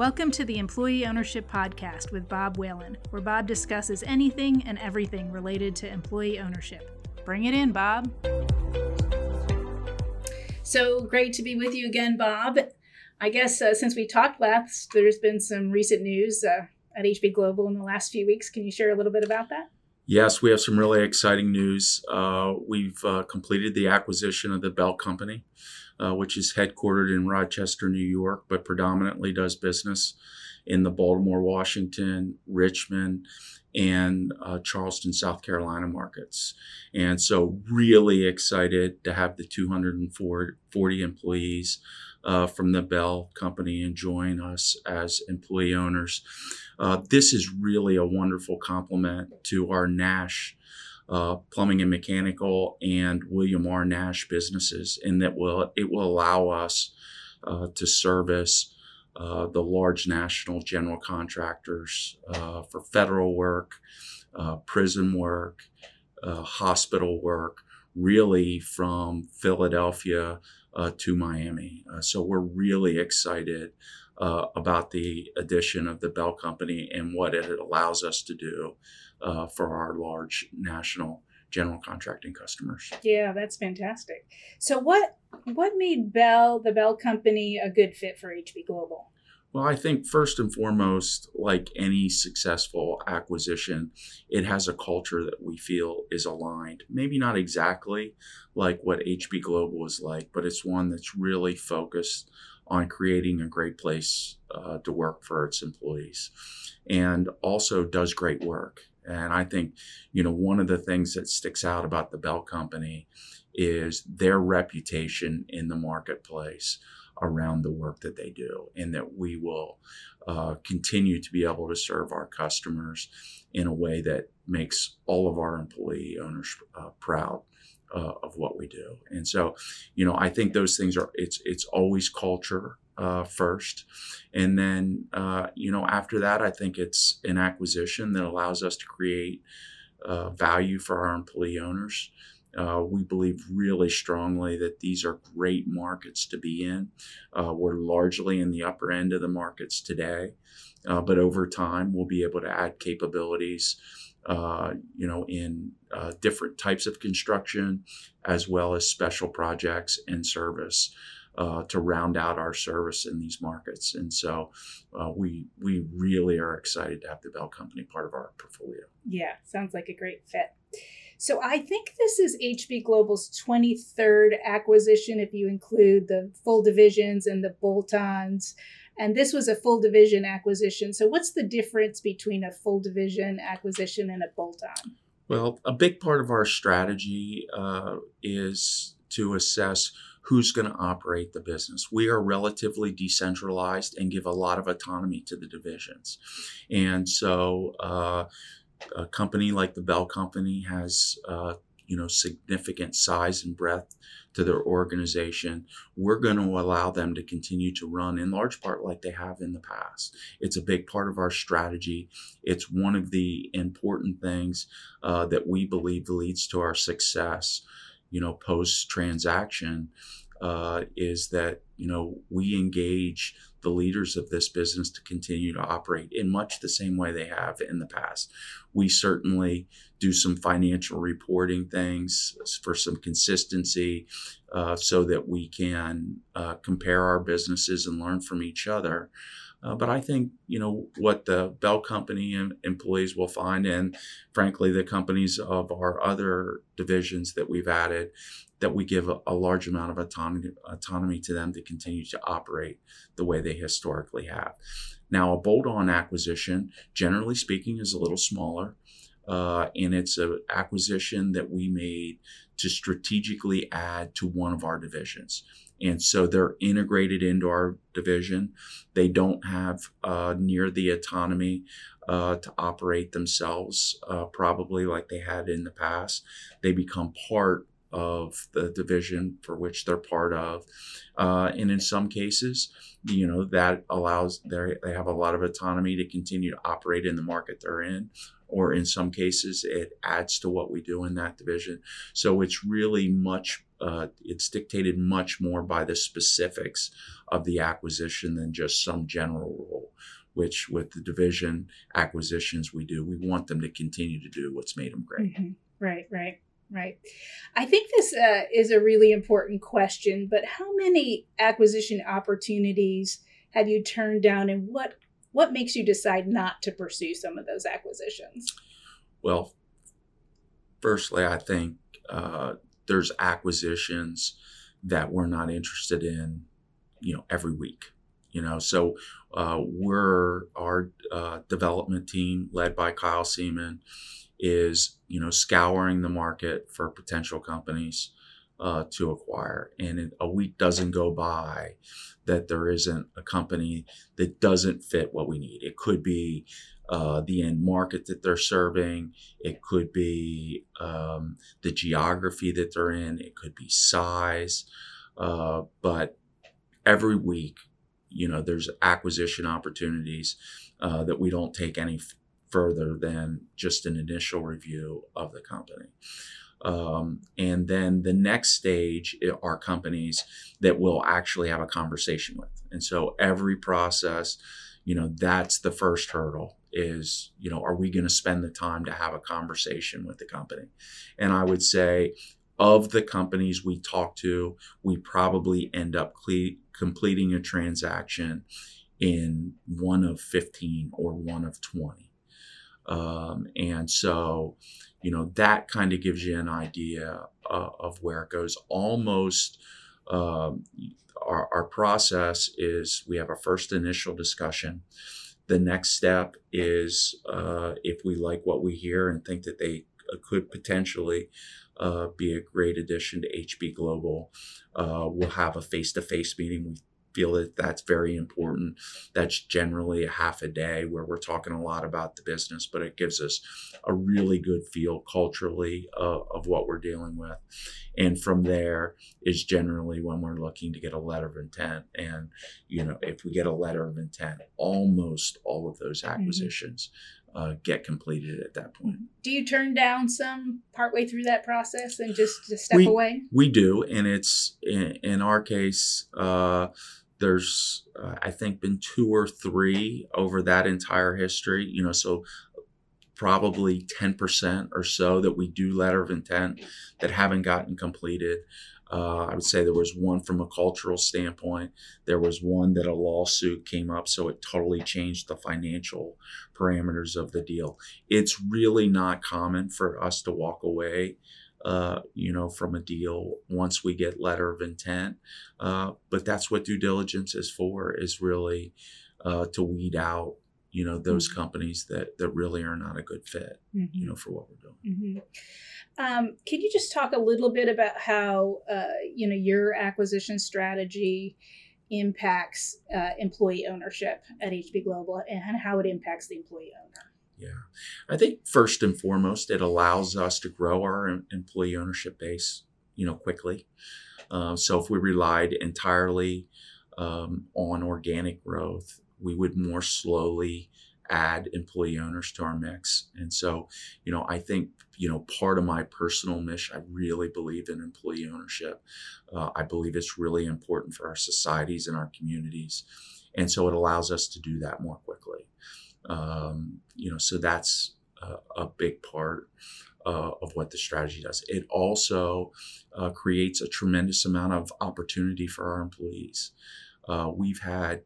Welcome to the Employee Ownership Podcast with Bob Whalen, where Bob discusses anything and everything related to employee ownership. Bring it in, Bob. So great to be with you again, Bob. I guess uh, since we talked last, there's been some recent news uh, at HB Global in the last few weeks. Can you share a little bit about that? Yes, we have some really exciting news. Uh, we've uh, completed the acquisition of the Bell Company, uh, which is headquartered in Rochester, New York, but predominantly does business in the Baltimore, Washington, Richmond, and uh, Charleston, South Carolina markets. And so, really excited to have the 240 employees uh, from the Bell Company and join us as employee owners. Uh, this is really a wonderful complement to our Nash. Uh, plumbing and mechanical and William R. Nash businesses, and that will it will allow us uh, to service uh, the large national general contractors uh, for federal work, prison work, hospital work, really from Philadelphia uh, to Miami. Uh, so we're really excited uh, about the addition of the Bell Company and what it allows us to do uh, for our large national general contracting customers. Yeah, that's fantastic. So what what made Bell, the Bell Company, a good fit for HB Global? Well, I think first and foremost, like any successful acquisition, it has a culture that we feel is aligned. Maybe not exactly like what HB Global is like, but it's one that's really focused on creating a great place uh, to work for its employees and also does great work. And I think, you know, one of the things that sticks out about the Bell Company is their reputation in the marketplace around the work that they do, and that we will uh, continue to be able to serve our customers in a way that makes all of our employee owners uh, proud. Uh, of what we do, and so, you know, I think those things are. It's it's always culture uh, first. And then, uh, you know, after that, I think it's an acquisition that allows us to create uh, value for our employee owners. Uh, we believe really strongly that these are great markets to be in. Uh, we're largely in the upper end of the markets today, uh, but over time, we'll be able to add capabilities. you know, in different types of construction, as well as special projects and service uh, to round out our service in these markets. And so uh, we we really are excited to have the Bell Company part of our portfolio. Yeah, sounds like a great fit. So I think this is HB Global's 23rd acquisition if you include the full divisions and the bolt-ons. And this was a full division acquisition. So what's the difference between a full division acquisition and a bolt-on? Well, a big part of our strategy uh, is to assess who's going to operate the business. We are relatively decentralized and give a lot of autonomy to the divisions. And so uh, a company like the Bell Company has, uh, you know, significant size and breadth to their organization. We're going to allow them to continue to run in large part like they have in the past. It's a big part of our strategy. It's one of the important things uh, that we believe leads to our success you know, post transaction uh, is that you know we engage the leaders of this business to continue to operate in much the same way they have in the past. We certainly do some financial reporting things for some consistency, uh, so that we can uh, compare our businesses and learn from each other. Uh, but I think you know what the Bell Company employees will find, and frankly, the companies of our other divisions that we've added, that we give a, a large amount of autonomy, autonomy to them to continue to operate the way they historically have. Now, a bolt-on acquisition, generally speaking, is a little smaller. Uh, and it's an acquisition that we made to strategically add to one of our divisions. And so they're integrated into our division. They don't have uh, near the autonomy uh, to operate themselves, uh, probably like they had in the past. They become part of the division for which they're part of. Uh, and in some cases, you know, that allows they have a lot of autonomy to continue to operate in the market they're in or in some cases, it adds to what we do in that division. So it's really much, uh, it's dictated much more by the specifics of the acquisition than just some general rule. Which, with the division acquisitions we do, we want them to continue to do what's made them great. Mm-hmm. Right, right. Right. I think this uh, is a really important question, but how many acquisition opportunities have you turned down and what what makes you decide not to pursue some of those acquisitions? Well, firstly, I think uh, there's acquisitions that we're not interested in, you know, every week. You know, so uh, we're our uh, development team led by Kyle Seaman is you know scouring the market for potential companies uh, to acquire, and a week doesn't go by that there isn't a company that doesn't fit what we need. It could be uh, the end market that they're serving. It could be um, the geography that they're in. It could be size. Uh, but every week, you know, there's acquisition opportunities uh, that we don't take any f- further than just an initial review of the company. Um, and then the next stage are companies that we'll actually have a conversation with. And so every process, you know, that's the first hurdle is, you know, are we going to spend the time to have a conversation with the company? And I would say of the companies we talk to, we probably end up cle- completing a transaction in one of 15 or one of 20. Um, and so, you know, that kind of gives you an idea uh, of where it goes. Almost um, our, our process is we have a first initial discussion. The next step is uh, if we like what we hear and think that they uh, could potentially uh, be a great addition to HB Global, uh, we'll have a face to face meeting. We feel that that's very important. That's generally a half a day where we're talking a lot about the business, but it gives us a really good feel culturally uh, of what we're dealing with. And from there is generally when we're looking to get a letter of intent. And, you know, if we get a letter of intent, almost all of those mm-hmm. acquisitions. Mm-hmm. Uh, get completed at that point. Do you turn down some partway through that process and just, just step we, away? We do, and it's in, in our case. Uh, there's uh, i think been two or three over that entire history you know so probably 10% or so that we do letter of intent that haven't gotten completed uh, i would say there was one from a cultural standpoint there was one that a lawsuit came up so it totally changed the financial parameters of the deal it's really not common for us to walk away uh, you know, from a deal once we get letter of intent. Uh, but that's what due diligence is for, is really uh, to weed out, you know, those mm-hmm. companies that that really are not a good fit, mm-hmm. you know, for what we're doing. Mm-hmm. Um, can you just talk a little bit about how, uh, you know, your acquisition strategy impacts uh, employee ownership at HB Global and how it impacts the employee owner? Yeah. I think first and foremost, it allows us to grow our employee ownership base, you know, quickly. Uh, so if we relied entirely um, on organic growth, we would more slowly add employee owners to our mix. And so, you know, I think, you know, part of my personal mission, I really believe in employee ownership. Uh, I believe it's really important for our societies and our communities. And so it allows us to do that more quickly. Um, you know, so that's a, a big part uh, of what the strategy does. It also uh, creates a tremendous amount of opportunity for our employees. Uh, we've had,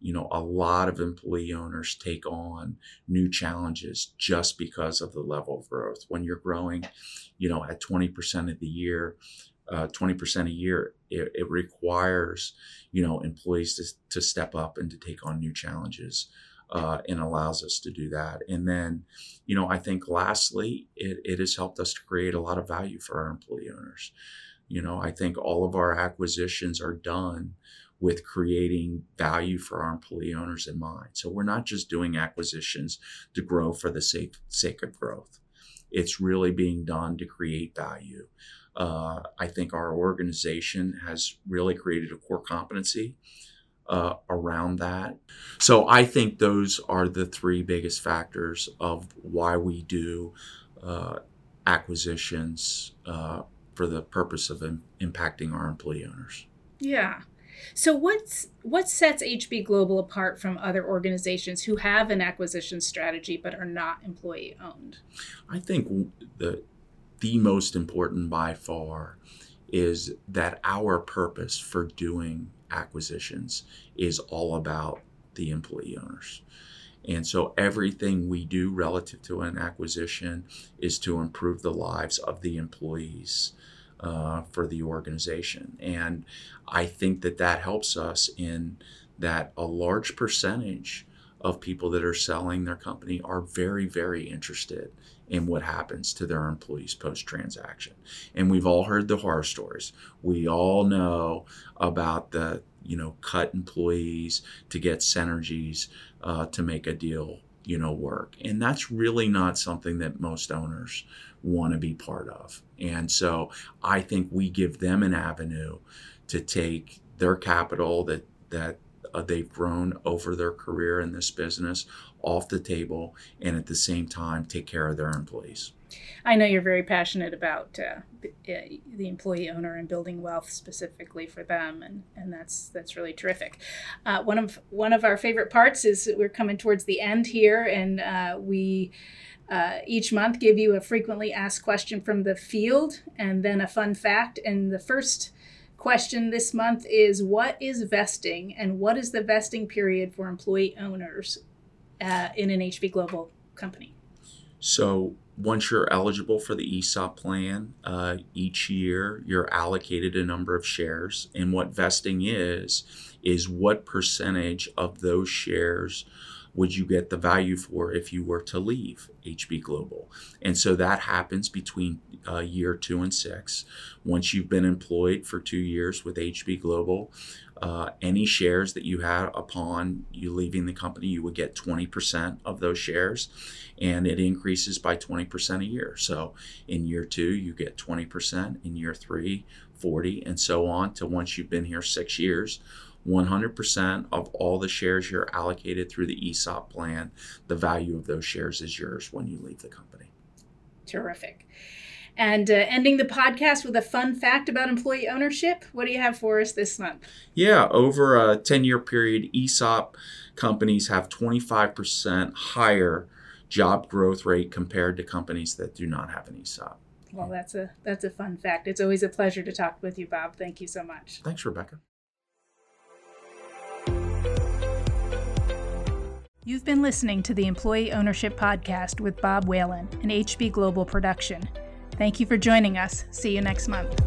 you know, a lot of employee owners take on new challenges just because of the level of growth. When you're growing, you know, at 20% of the year, uh, 20% a year, it, it, requires, you know, employees to, to step up and to take on new challenges uh, and allows us to do that. And then, you know, I think lastly, it, it has helped us to create a lot of value for our employee owners. You know, I think all of our acquisitions are done with creating value for our employee owners in mind. So we're not just doing acquisitions to grow for the sake, sake of growth. It's really being done to create value. Uh, I think our organization has really created a core competency uh, around that. So I think those are the three biggest factors of why we do uh, acquisitions uh, for the purpose of in, impacting our employee owners. Yeah. So what's what sets HB Global apart from other organizations who have an acquisition strategy but are not employee owned? I think the the most important by far is that our purpose for doing acquisitions is all about the employee owners. And so everything we do relative to an acquisition is to improve the lives of the employees uh, for the organization. And I think that that helps us in that a large percentage of people that are selling their company are very, very interested in what happens to their employees post transaction. And we've all heard the horror stories. We all know about the, you know, cut employees to get synergies uh, to make a deal, you know, work. And that's really not something that most owners want to be part of. And so I think we give them an avenue to take their capital that that uh, they've grown over their career in this business off the table and at the same time take care of their employees. I know you're very passionate about uh, the employee owner and building wealth specifically for them, and, and that's that's really terrific. Uh, one of one of our favorite parts is we're coming towards the end here, and uh, we uh, each month give you a frequently asked question from the field and then a fun fact. And the first question this month is What is vesting and what is the vesting period for employee owners uh, in an HB Global company? So, once you're eligible for the ESOP plan, uh, each year you're allocated a number of shares. And what vesting is, is what percentage of those shares would you get the value for if you were to leave HB Global? And so that happens between uh, year two and six. Once you've been employed for two years with HB Global, uh, any shares that you had upon you leaving the company, you would get 20% of those shares, and it increases by 20% a year. So in year two, you get 20%, in year three, 40, and so on to once you've been here six years. 100% of all the shares you're allocated through the ESOP plan, the value of those shares is yours when you leave the company. Terrific. And uh, ending the podcast with a fun fact about employee ownership. What do you have for us this month? Yeah, over a 10 year period, ESOP companies have 25% higher job growth rate compared to companies that do not have an ESOP. Well, that's a that's a fun fact. It's always a pleasure to talk with you, Bob. Thank you so much. Thanks, Rebecca. You've been listening to the Employee Ownership Podcast with Bob Whalen, an HB Global production. Thank you for joining us. See you next month.